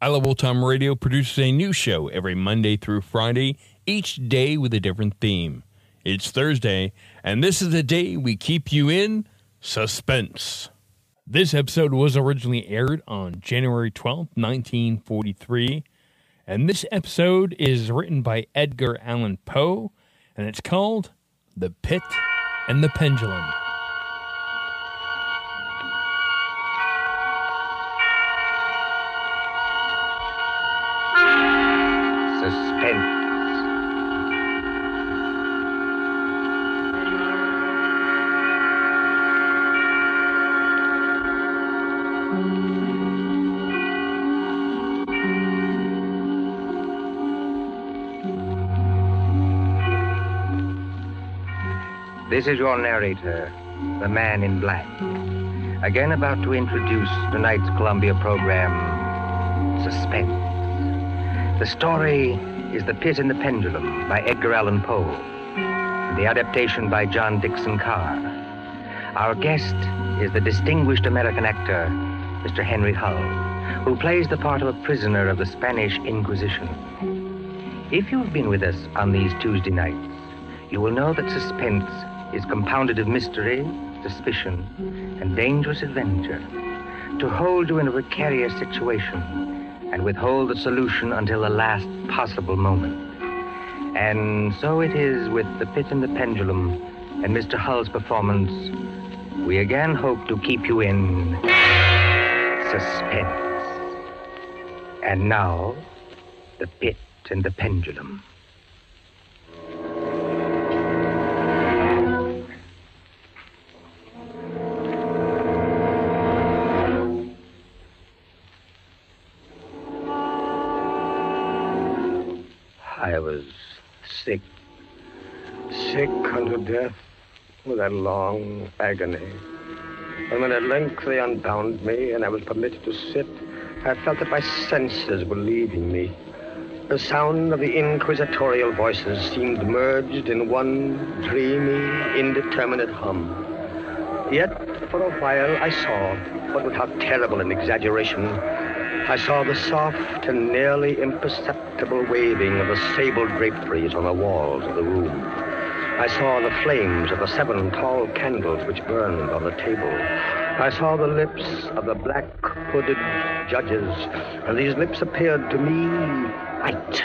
I Love Old Time Radio produces a new show every Monday through Friday, each day with a different theme. It's Thursday, and this is the day we keep you in suspense. This episode was originally aired on January 12th, 1943, and this episode is written by Edgar Allan Poe, and it's called The Pit and the Pendulum. This is your narrator, the man in black. Again, about to introduce tonight's Columbia program, Suspense. The story is The Pit and the Pendulum by Edgar Allan Poe, the adaptation by John Dickson Carr. Our guest is the distinguished American actor, Mr. Henry Hull, who plays the part of a prisoner of the Spanish Inquisition. If you've been with us on these Tuesday nights, you will know that suspense is compounded of mystery, suspicion, and dangerous adventure. To hold you in a precarious situation and withhold the solution until the last possible moment. And so it is with The Pit and the Pendulum and Mr. Hull's performance. We again hope to keep you in suspense. And now, The Pit and the Pendulum. That long agony. And when at length they unbound me and I was permitted to sit, I felt that my senses were leaving me. The sound of the inquisitorial voices seemed merged in one dreamy, indeterminate hum. Yet, for a while, I saw, but without terrible an exaggeration, I saw the soft and nearly imperceptible waving of the sable draperies on the walls of the room. I saw the flames of the seven tall candles which burned on the table. I saw the lips of the black hooded judges, and these lips appeared to me white,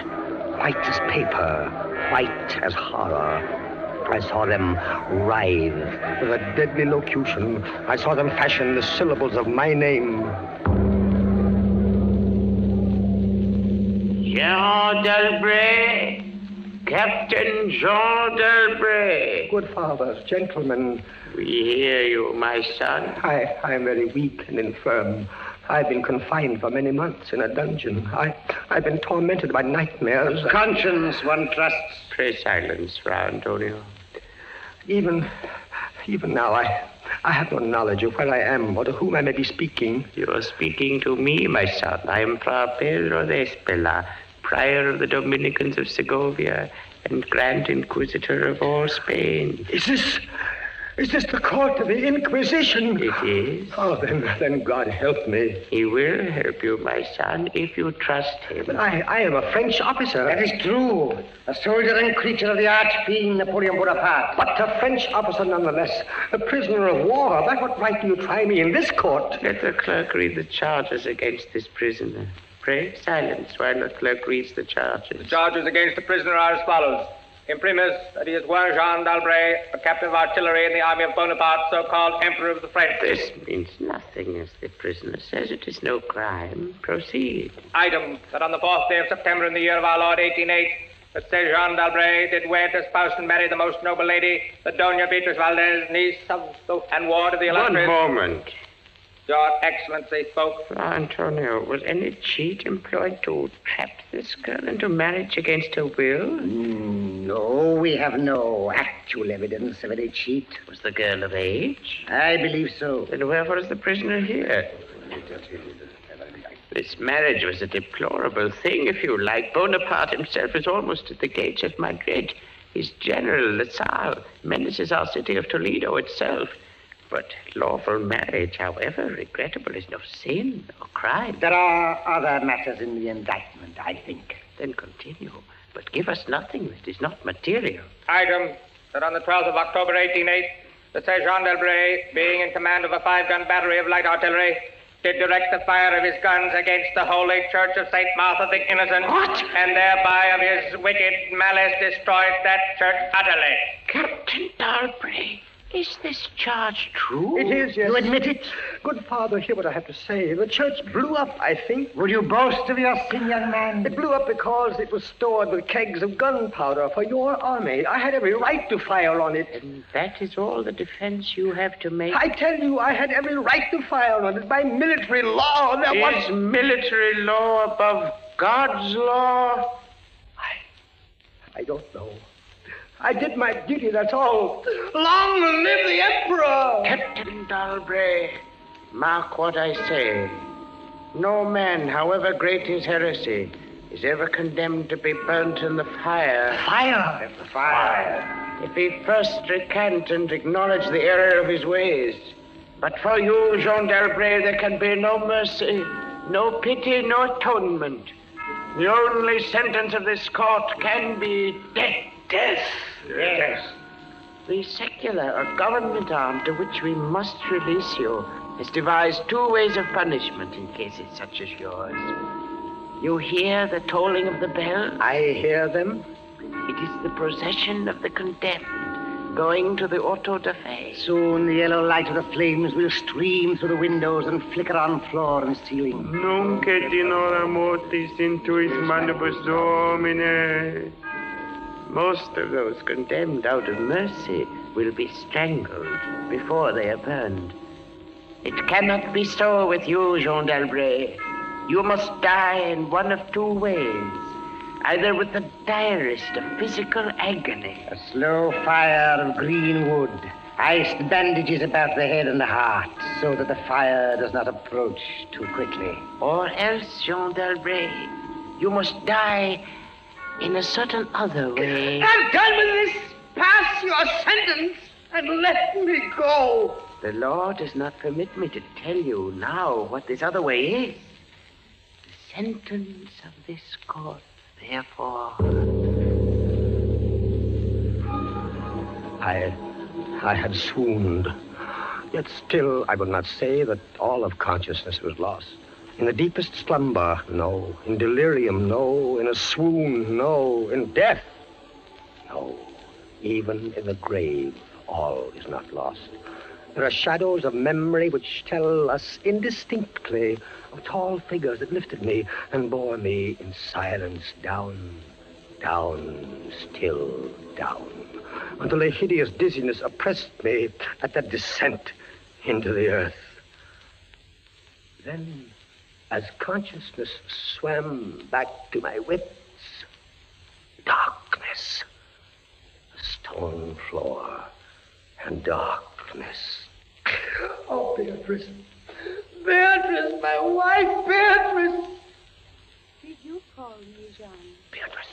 white as paper, white as horror. I saw them writhe with a deadly locution. I saw them fashion the syllables of my name. Jean Delbray, Captain Jean Delbray. Good fathers, gentlemen, We hear you, my son. I, I am very weak and infirm. I've been confined for many months in a dungeon. I, I've been tormented by nightmares. Conscience, one trusts. Pray silence, Fra Antonio. Even, even now, I, I have no knowledge of where I am or to whom I may be speaking. You are speaking to me, my son. I am Fra Pedro de Espela, Prior of the Dominicans of Segovia, and Grand Inquisitor of all Spain. Is this. Is this the court of the Inquisition? It is. Oh, then, then God help me. He will help you, my son, if you trust him. But I, I am a French officer. That is true. A soldier and creature of the arch-fiend Napoleon Bonaparte. But a French officer nonetheless. A prisoner of war. By what right do you try me in this court? Let the clerk read the charges against this prisoner. Pray, silence while the clerk reads the charges. The charges against the prisoner are as follows. Imprimis, that he is one Jean d'Albret, a captain of artillery in the army of Bonaparte, so-called Emperor of the French. This means nothing, as the prisoner says. It is no crime. Proceed. Item, that on the fourth day of September in the year of our Lord 1808, that said Jean d'Albret did wed, espouse, and marry the most noble lady, the Dona Beatrice Valdez, niece of the, and ward of the illustrious... One moment. Your Excellency spoke. Fra Antonio, was any cheat employed to trap this girl into marriage against her will? Mm, no, we have no actual evidence of any cheat. Was the girl of age? I believe so. Then wherefore is the prisoner here? This marriage was a deplorable thing, if you like. Bonaparte himself is almost at the gates of Madrid. His general, Lasalle, menaces our city of Toledo itself. But lawful marriage, however regrettable, is no sin or crime. There are other matters in the indictment, I think. Then continue. But give us nothing that is not material. Item, that on the 12th of October 1808, the said Jean d'Albret, being in command of a five-gun battery of light artillery, did direct the fire of his guns against the holy church of St. Martha the Innocent. What? And thereby of his wicked malice destroyed that church utterly. Captain Dalbray, is this charge true? It is, yes. You admit it? Good father, hear what I have to say. The church blew up, I think. Would you boast of your sin, young man? It blew up because it was stored with kegs of gunpowder for your army. I had every right to fire on it. And that is all the defense you have to make? I tell you, I had every right to fire on it by military law. There Is was. military law above God's law? I... I don't know. I did my duty, that's all. Long live the Emperor! Captain Dalbray, mark what I say. No man, however great his heresy, is ever condemned to be burnt in the fire. Fire! If the fire! If he first recant and acknowledge the error of his ways. But for you, Jean d'Albret, there can be no mercy, no pity, no atonement. The only sentence of this court can be death. Death. Yes. The secular or government arm to which we must release you has devised two ways of punishment in cases such as yours. You hear the tolling of the bell? I hear them. It is the procession of the condemned going to the auto da fe. Soon the yellow light of the flames will stream through the windows and flicker on floor and ceiling. Nunc et in hora mortis intuit manibus Domine. Most of those condemned out of mercy will be strangled before they are burned. It cannot be so with you, Jean d'Albret. You must die in one of two ways. Either with the direst of physical agony, A slow fire of green wood. Iced bandages about the head and the heart, so that the fire does not approach too quickly. or else, Jean d'Albret, you must die in a certain other way. I'm done with this. Pass your sentence and let me go. The law does not permit me to tell you now what this other way is. The sentence of this court, therefore. I, I had swooned. Yet still, I would not say that all of consciousness was lost. In the deepest slumber, no. In delirium, no. In a swoon, no. In death, no. Even in the grave, all is not lost. There are shadows of memory which tell us indistinctly of tall figures that lifted me and bore me in silence down, down, still down, until a hideous dizziness oppressed me at that descent into the earth. Then, as consciousness swam back to my wits, darkness, a stone floor, and darkness. Oh, Beatrice. Beatrice, my wife, Beatrice. Did you call me? Jean. Beatrice,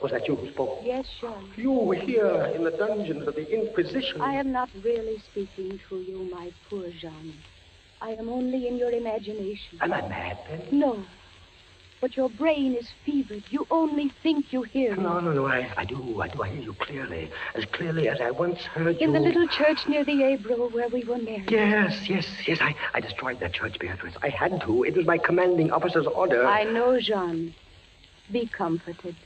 was that you who spoke? Yes, Jean. You were here in the dungeons of the Inquisition. I am not really speaking to you, my poor Jean. I am only in your imagination. Am I mad then? No. But your brain is fevered. You only think you hear me. No, no, no. I, I do. I do. I hear you clearly. As clearly as I once heard you. In the little church near the Ebro where we were married. Yes, yes, yes. I, I destroyed that church, Beatrice. I had to. It was my commanding officer's order. I know, Jean. Be comforted.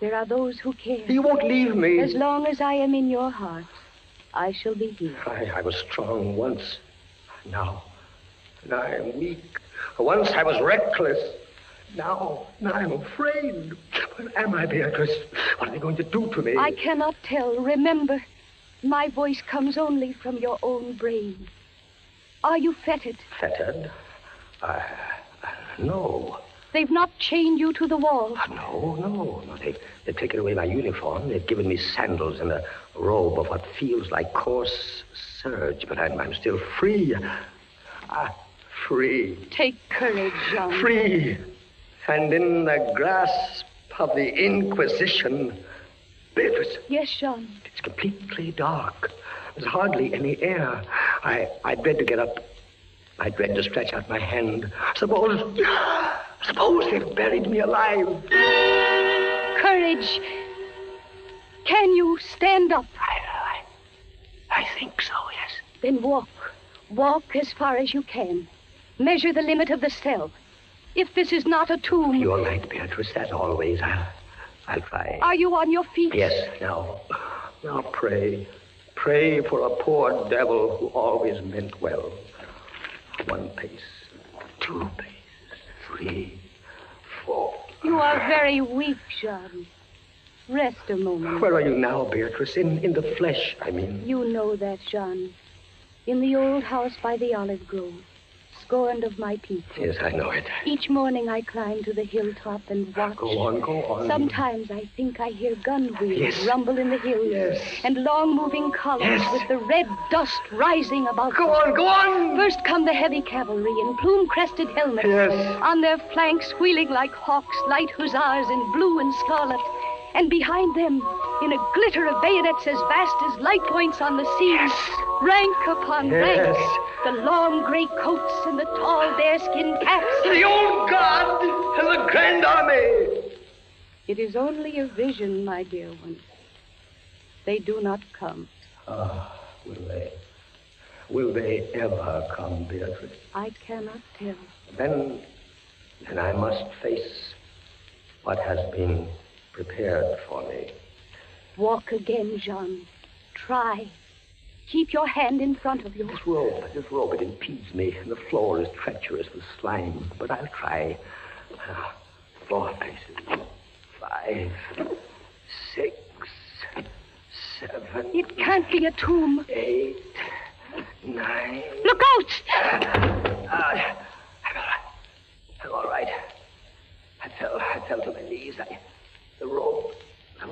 There are those who care. You won't leave me. As long as I am in your heart, I shall be here. I, I was strong once. Now, now I am weak. Once I was reckless. Now, now I'm afraid. What am I, Beatrice? What are they going to do to me? I cannot tell. Remember, my voice comes only from your own brain. Are you fettered? Fettered? Uh, no. They've not chained you to the wall. No, no, no. They've, they've taken away my uniform. They've given me sandals and a robe of what feels like coarse serge, but I'm, I'm still free. Ah, free. Take courage, John. Free. And in the grasp of the Inquisition. Beatrice, Yes, John. it's completely dark. There's hardly any air. I, I dread to get up. I dread to stretch out my hand. Suppose. Suppose they've buried me alive. Courage. Can you stand up? I, I, I think so, yes. Then walk. Walk as far as you can. Measure the limit of the cell. If this is not a tomb, You're right, Beatrice, as always. I'll, I'll try. are you on your feet? Yes, now. Now pray. Pray for a poor devil who always meant well. One pace, two paces, three, four. You are very weak, Jean. Rest a moment. Where are you now, Beatrice? In, in the flesh, I mean. You know that, Jean. In the old house by the olive grove, scorned of my people. Yes, I know it. Each morning I climb to the hilltop and watch. Go on, go on. Sometimes I think I hear gun wheels Yes. rumble in the hills Yes. and long moving columns Yes. with the red dust rising about Go them. on, go on! First come the heavy cavalry in plume crested helmets. Yes. On their flanks, wheeling like hawks, light hussars in blue and scarlet. And behind them, in a glitter of bayonets as vast as light points on the sea, rank upon Yes. rank, the long gray coats and the tall bearskin caps. The old guard and the Grand Army! It is only a vision, my dear one. They do not come. Ah, will they? Will they ever come, Beatrice? I cannot tell. Then, then I must face what has been prepared for me. Walk again, Jean. Try. Keep your hand in front of you. This rope, this rope, it impedes me. The floor is treacherous with slime, but I'll try. Ah, Four paces, five, six, seven, It can't be a tomb. eight, nine. Look out! Ah, I'm all right. I'm all right. I fell, I fell to my knees. I, the rope, the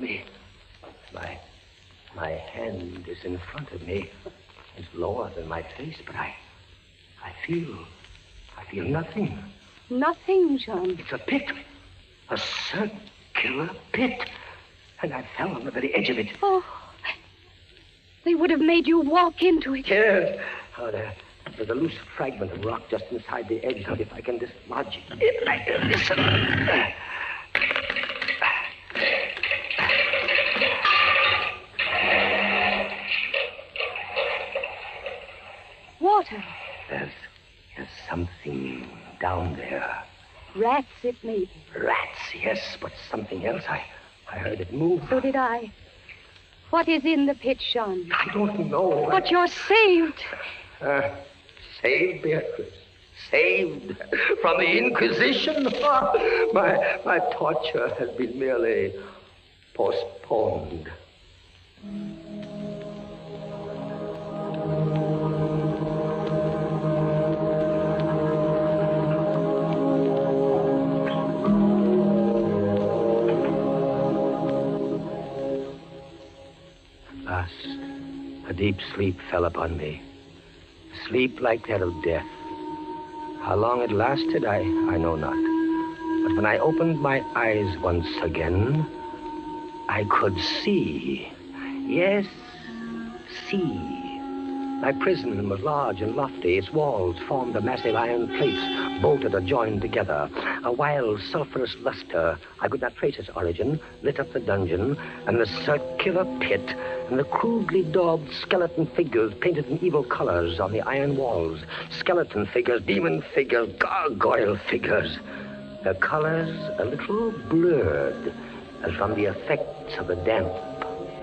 me. My, my hand is in front of me. It's lower than my face, but I, I feel, I feel nothing. Nothing, John. It's a pit, a circular pit, and I fell on the very edge of it. Oh. They would have made you walk into it. Yes. Oh, there, there's a loose fragment of rock just inside the edge. Now, if I can dislodge it, I can listen. Water. There's, there's something down there. Rats, it may be. Rats, yes, but something else. I, I heard it move. So did I. What is in the pit, Jean? I don't know. But you're saved. Uh, saved, Beatrice. Saved from the Inquisition. my, my torture has been merely postponed. At deep sleep fell upon me. Sleep like that of death. How long it lasted, I, I know not. But when I opened my eyes once again, I could see. Yes, see. My prison was large and lofty. Its walls formed of massive iron plates, bolted or joined together. A wild, sulphurous luster, I could not trace its origin, lit up the dungeon, and the circular pit, and the crudely daubed skeleton figures painted in evil colors on the iron walls. Skeleton figures, demon figures, gargoyle figures. Their colors a little blurred, as from the effects of the damp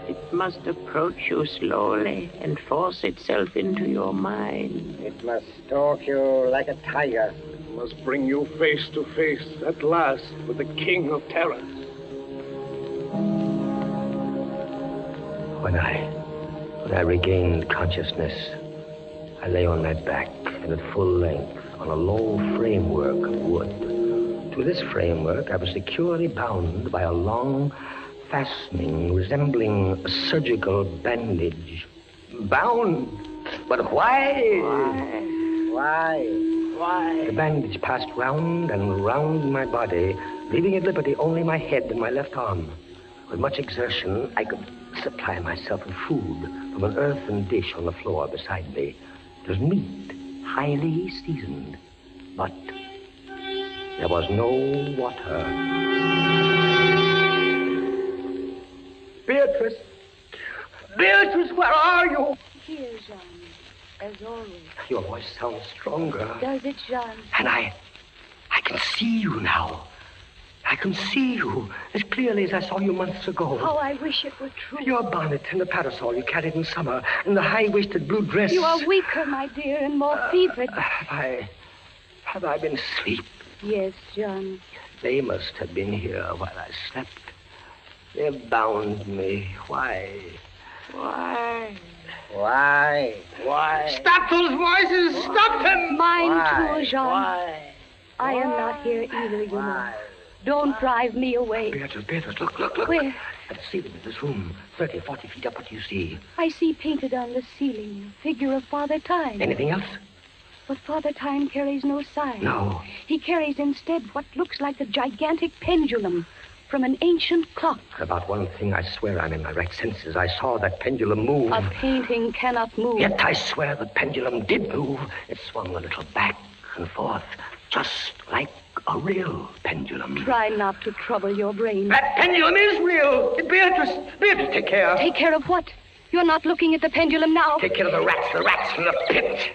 It must approach you slowly and force itself into your mind. It must stalk you like a tiger. It must bring you face to face at last with the king of terrors. When I, when I regained consciousness, I lay on my back and at full length on a low framework of wood. To this framework, I was securely bound by a long fastening resembling a surgical bandage. Bound? But why? Why? Why? Why? The bandage passed round and round my body, leaving at liberty only my head and my left arm. With much exertion, I could supply myself with food from an earthen dish on the floor beside me. It was meat, highly seasoned, but there was no water. Beatrice! Beatrice, where are you? Here, Jean, as always. Your voice sounds stronger. Does it, Jean? And I, I can see you now. I can see you as clearly as I saw you months ago. Oh, I wish it were true. Your bonnet and the parasol you carried in summer, and the high-waisted blue dress. You are weaker, my dear, and more uh, fevered. Uh, have I, have I been asleep? Yes, Jean. They must have been here while I slept. They bound me. Why? Why? Why? Why? Stop those voices! Stop them! Mine Why? too, Jean. Why? I am not here either, you know. Don't drive me away. Beatrice, Beatrice, look, look, look. Where? At the ceiling of this room, 30 or 40 feet up, what do you see? I see painted on the ceiling a figure of Father Time. Anything else? But Father Time carries no sign. No. He carries instead what looks like a gigantic pendulum from an ancient clock. About one thing, I swear I'm in my right senses. I saw that pendulum move. A painting cannot move. Yet I swear the pendulum did move. It swung a little back and forth, just like a real pendulum. Try not to trouble your brain. That pendulum is real. Beatrice, Beatrice, take care. Take care of what? You're not looking at the pendulum now. Take care of the rats, the rats from the pit.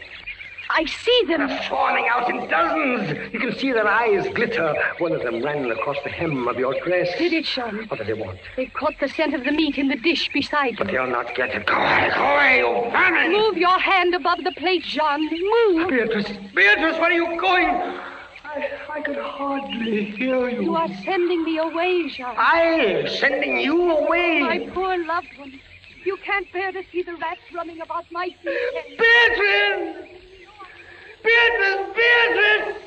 I see them. They're swarming out in dozens. You can see their eyes glitter. One of them ran across the hem of your dress. Did it, Sean? What do they want? They caught the scent of the meat in the dish beside you. But you. they'll not get it. Go away, go away, you vermin! Move your hand above the plate, Jean. Move. Beatrice, Beatrice, where are you going? I, I could hardly hear you. You are sending me away, Jean. I am sending you away. My poor loved one. You can't bear to see the rats running about my feet. Beatrice! Beatrice! Beatrice!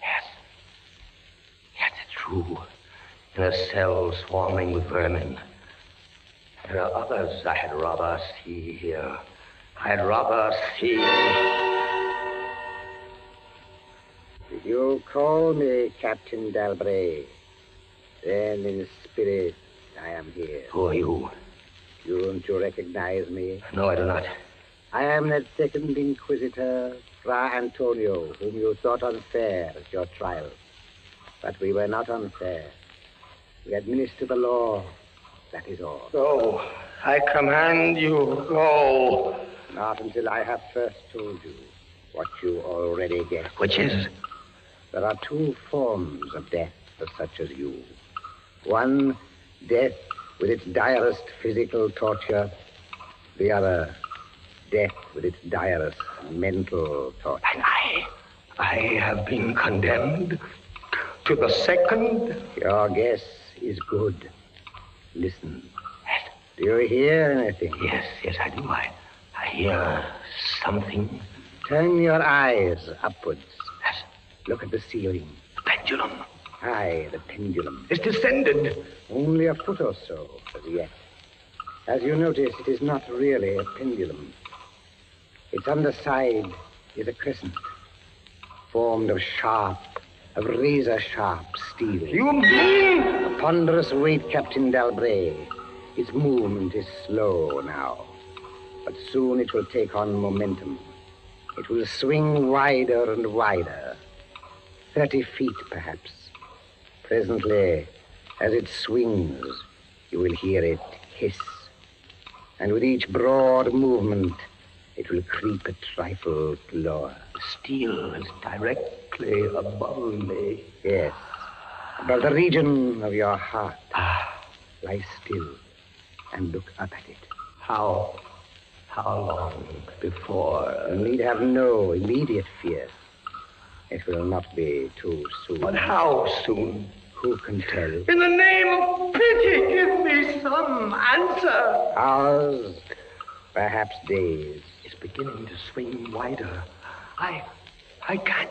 Yes. Yes, it's true. In a cell swarming with vermin. There are others I had rather see here. I'd rather see. Did you call me Captain Dalbray? Then in spirit I am here. Who are you? Don't you recognize me? No, I do not. I am that second inquisitor, Fra Antonio, whom you thought unfair at your trial. But we were not unfair. We administer the law. That is all. Go. I command you, go. Not until I have first told you what you already guess. Which is? There are two forms of death for such as you. One, death with its direst physical torture. The other, death with its direst mental torture. And I, I have been condemned to the second. Your guess is good. Listen. Do you hear anything? Yes, yes, I do. I, I hear something. Turn your eyes upwards. Look at the ceiling. The pendulum. Aye, the pendulum. It's descended. Only a foot or so as yet. As you notice, it is not really a pendulum. Its underside is a crescent. formed of sharp, of razor sharp steel. You mean? A ponderous weight, Captain Dalbray. Its movement is slow now, but soon it will take on momentum. It will swing wider and wider, 30 feet perhaps. Presently, as it swings, you will hear it hiss. And with each broad movement, it will creep a trifle lower. The steel is directly above me. Yes, above the region of your heart. Ah. Lie still and look up at it. How? How long before? You need have no immediate fear. It will not be too soon. But how soon? Who can tell? In the name of pity, give me some answer. Hours, perhaps days. It's beginning to swing wider. I, I can't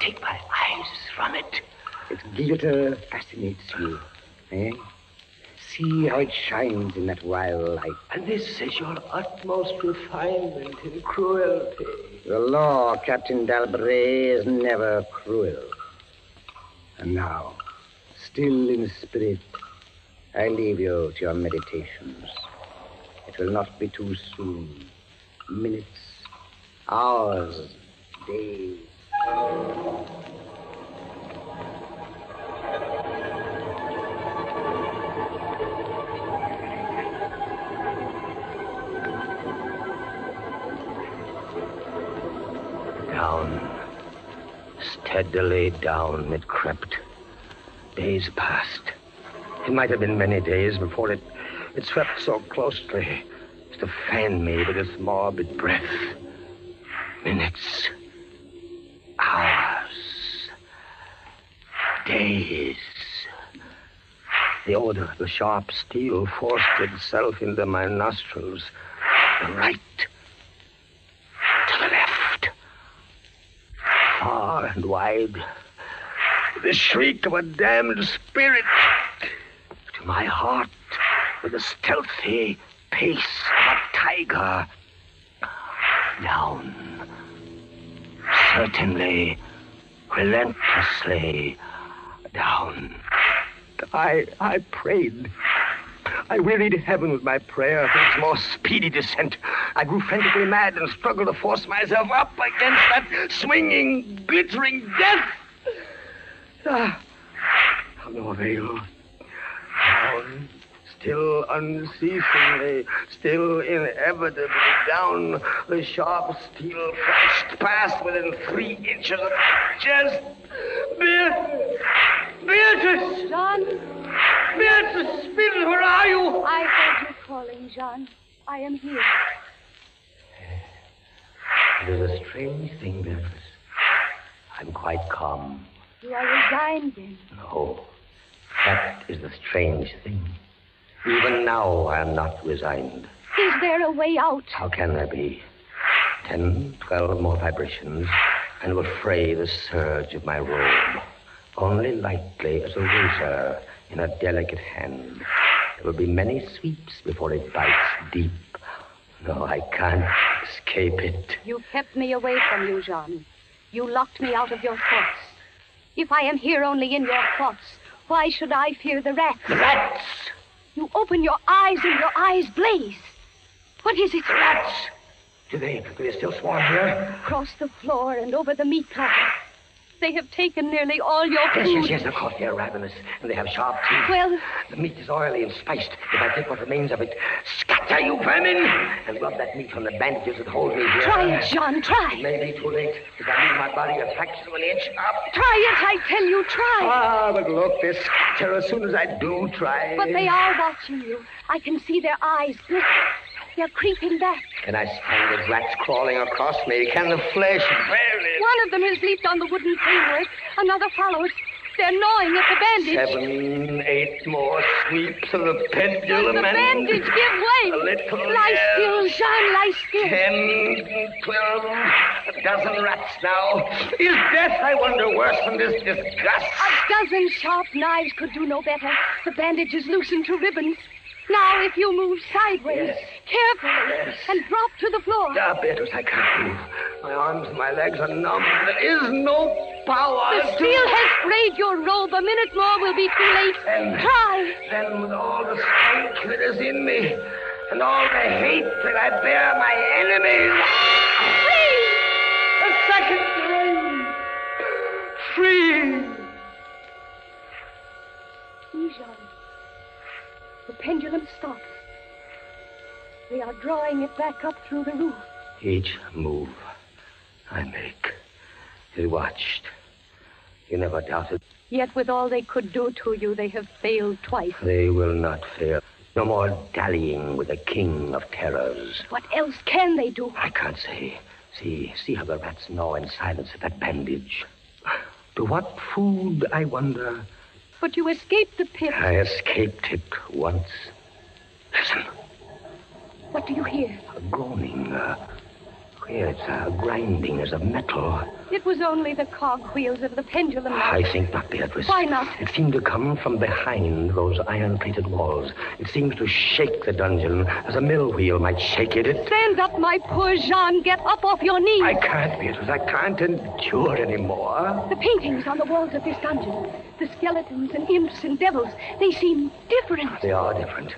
take my eyes from it. Its glitter fascinates you, eh? See how it shines in that wild light. And this is your utmost refinement in cruelty. The law, Captain Dalbray, is never cruel. And now, still in spirit, I leave you to your meditations. It will not be too soon. Minutes, hours, days. Down. Steadily down it crept. Days passed. It might have been many days before it, it swept so closely to fan me with its morbid breath. Minutes. Hours. Days. The odor of the sharp steel forced itself into my nostrils. The right. To the left. Far and wide. The shriek of a damned spirit. To my heart, with a stealthy pace Down. Certainly, relentlessly down. I, I prayed. I wearied heaven with my prayer for its more speedy descent. I grew frantically mad and struggled to force myself up against that swinging, glittering death. Ah, of no avail. Down, still unceasingly, still inevitably down, the sharp steel flashed past within three inches of my chest. Beatrice! Beatrice! John, Beatrice! Beatrice, where are you? I heard you calling, John. I am here. It is a strange thing, Beatrice. I'm quite calm. You are resigned then. No, that is the strange thing. Even now, I am not resigned. Is there a way out? How can there be? Ten, twelve more vibrations, and will fray the serge of my robe. Only lightly as a razor in a delicate hand. There will be many sweeps before it bites deep. No, I can't escape it. You kept me away from you, Jean. You locked me out of your thoughts. If I am here only in your thoughts, why should I fear the rats? Rats! You open your eyes and your eyes blaze. What is it? Rats! Do they, do they still swarm here? Across the floor and over the meat platter. They have taken nearly all your Yes, food. yes, yes, of course, they're ravenous, and they have sharp teeth. Well, The meat is oily and spiced. If I take what remains of it, scatter, you vermin! And rub that meat from the bandages that hold me here. try it, John, try. It may be too late. If I leave my body a fraction of an inch up. Try it, I tell you. Try. Ah, but look, they scatter as soon as I do try. But they are watching you. I can see their eyes They're creeping back. Can I stand the rats crawling across me? Can the flesh bear it? One of them has leaped on the wooden framework. Another follows. They're gnawing at the bandage. Seven, eight more sweeps of the pendulum the and... bandage give way? A little, lie still, Jean, lie still. Ten, twelve, a dozen rats now. Is death, I wonder, worse than this disgust? A dozen sharp knives could do no better. The bandage is loosened to ribbons. Now, if you move sideways, carefully, and drop to the floor. Ah, Beatrice, I can't move. My arms and my legs are numb. There is no power. The to- steel has frayed your robe. A minute more will be too late. Then- Try. Then, with all the strength that is in me, and all the hate that I bear my enemies, Free! a second time, free. Pendulum stops. They are drawing it back up through the roof. Each move I make is watched. You never doubted Yet, with all they could do to you, they have failed twice. they will not fail. No more dallying with the king of terrors. What else can they do? I can't say. See, see how the rats gnaw in silence at that bandage. To what food, I wonder? But you escaped the pit. I escaped it once. Listen, What do you hear? a groaning. Uh, queer, it's a grinding as of metal. It was only the cog wheels of the pendulum. I think not, Beatrice. Why not? It seemed to come from behind those iron-plated walls. It seemed to shake the dungeon as a mill wheel might shake it. It Stand up, my poor Jean. Get up off your knees. I can't, Beatrice. I can't endure anymore. The paintings on the walls of this dungeon, the skeletons and imps and devils, they seem different. They are different.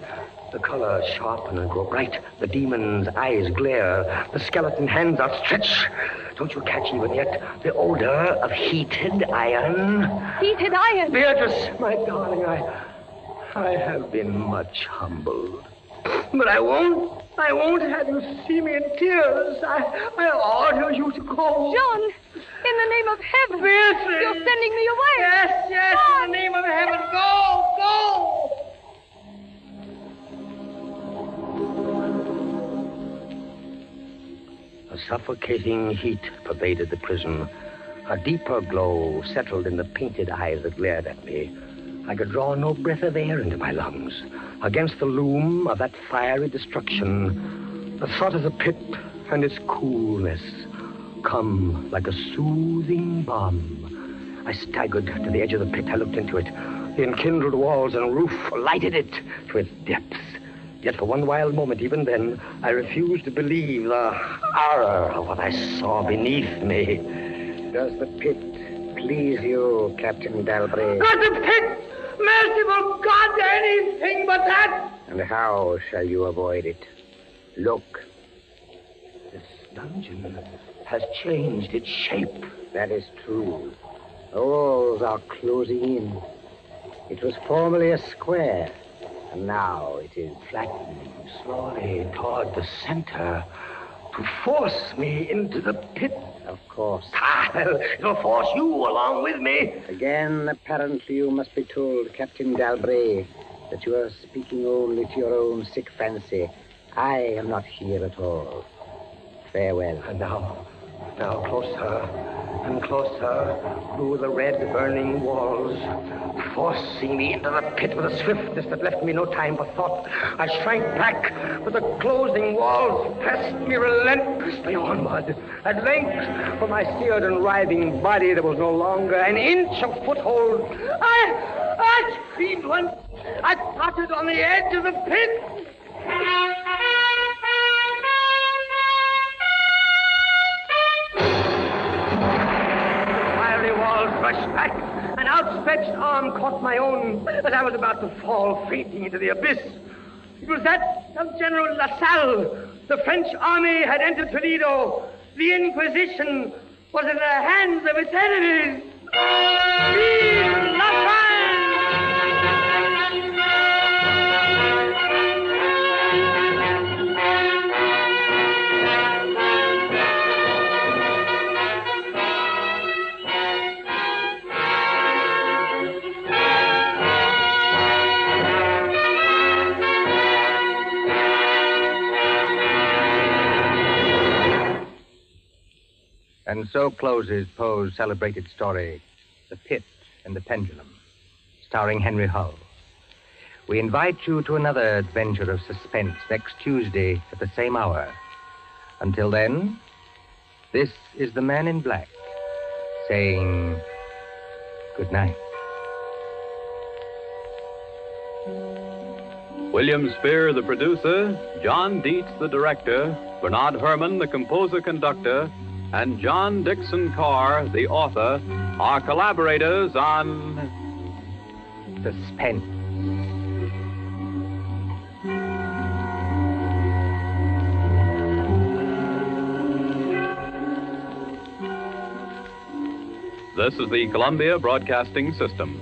The colors sharpen and grow bright. The demon's eyes glare. The skeleton hands outstretched. Don't you catch even yet the odor of heated iron? Heated iron. Beatrice, my darling, I, I have been much humbled. But I won't, I won't have you see me in tears. I, I order you to go. John, in the name of heaven. Beatrice. You're sending me away. Yes, yes, in the name of heaven, go, go. Suffocating heat pervaded the prison. A deeper glow settled in the painted eyes that glared at me. I could draw no breath of air into my lungs. Against the loom of that fiery destruction, the thought of the pit and its coolness come like a soothing balm. I staggered to the edge of the pit. I looked into it. The enkindled walls and roof lighted it to its depths. Yet for one wild moment, even then, I refused to believe the horror of what I saw beneath me. Does the pit please you, Captain Dalbray? Not the pit! Merciful God, anything but that! And how shall you avoid it? Look, This dungeon has changed its shape. that is true. The walls are closing in. It was formerly a square, and now it is Flattening slowly toward the center to force me into the pit. Of course. Ah, it'll force you along with me. Again, apparently, you must be told, Captain Dalbray, that you are speaking only to your own sick fancy. I am not here at all. Farewell. And now, now closer and closer through the red burning walls, forcing me into the pit with a swiftness that left me no time for thought. I shrank back, but the closing walls pressed me relentlessly onward. At length, for my seared and writhing body, there was no longer an inch of foothold. I, I screamed once. I tottered on the edge of the pit. Rushed back. An outstretched arm caught my own as I was about to fall fainting into the abyss. It was that of General LaSalle. The French army had entered Toledo. The Inquisition was in the hands of its enemies. Vive And so closes Poe's celebrated story, The Pit and the Pendulum, starring Henry Hull. We invite you to another adventure of suspense next Tuesday at the same hour. Until then, this is the man in black saying good night. William Spier, the producer, John Dietz, the director, Bernard Herrmann, the composer conductor, and John Dickson Carr, the author, are collaborators on Suspense. This is the Columbia Broadcasting System.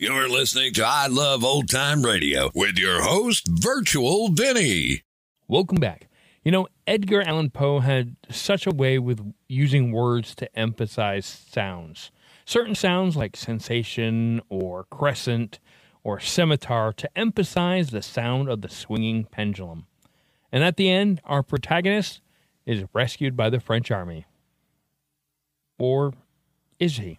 You're listening to I Love Old Time Radio with your host, Virtual Vinny. Welcome back. You know, Edgar Allan Poe had such a way with using words to emphasize sounds. Certain sounds like sensation or crescent or scimitar to emphasize the sound of the swinging pendulum. And at the end, our protagonist is rescued by the French army. Or is he?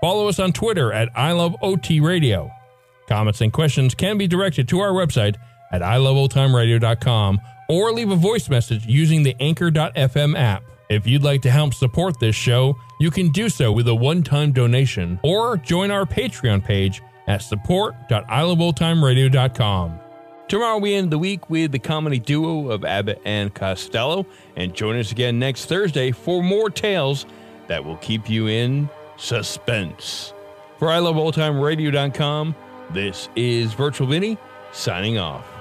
Follow us on Twitter at I Love OT Radio. Comments and questions can be directed to our website at iloveoldtimeradio.com or leave a voice message using the Anchor.fm app. If you'd like to help support this show, you can do so with a one time donation or join our Patreon page at support.iloveoldtimeradio.com. Tomorrow we end the week with the comedy duo of Abbott and Costello, and join us again next Thursday for more tales that will keep you in suspense. For iloveoldtimeradio.com, this is Virtual Vinny signing off.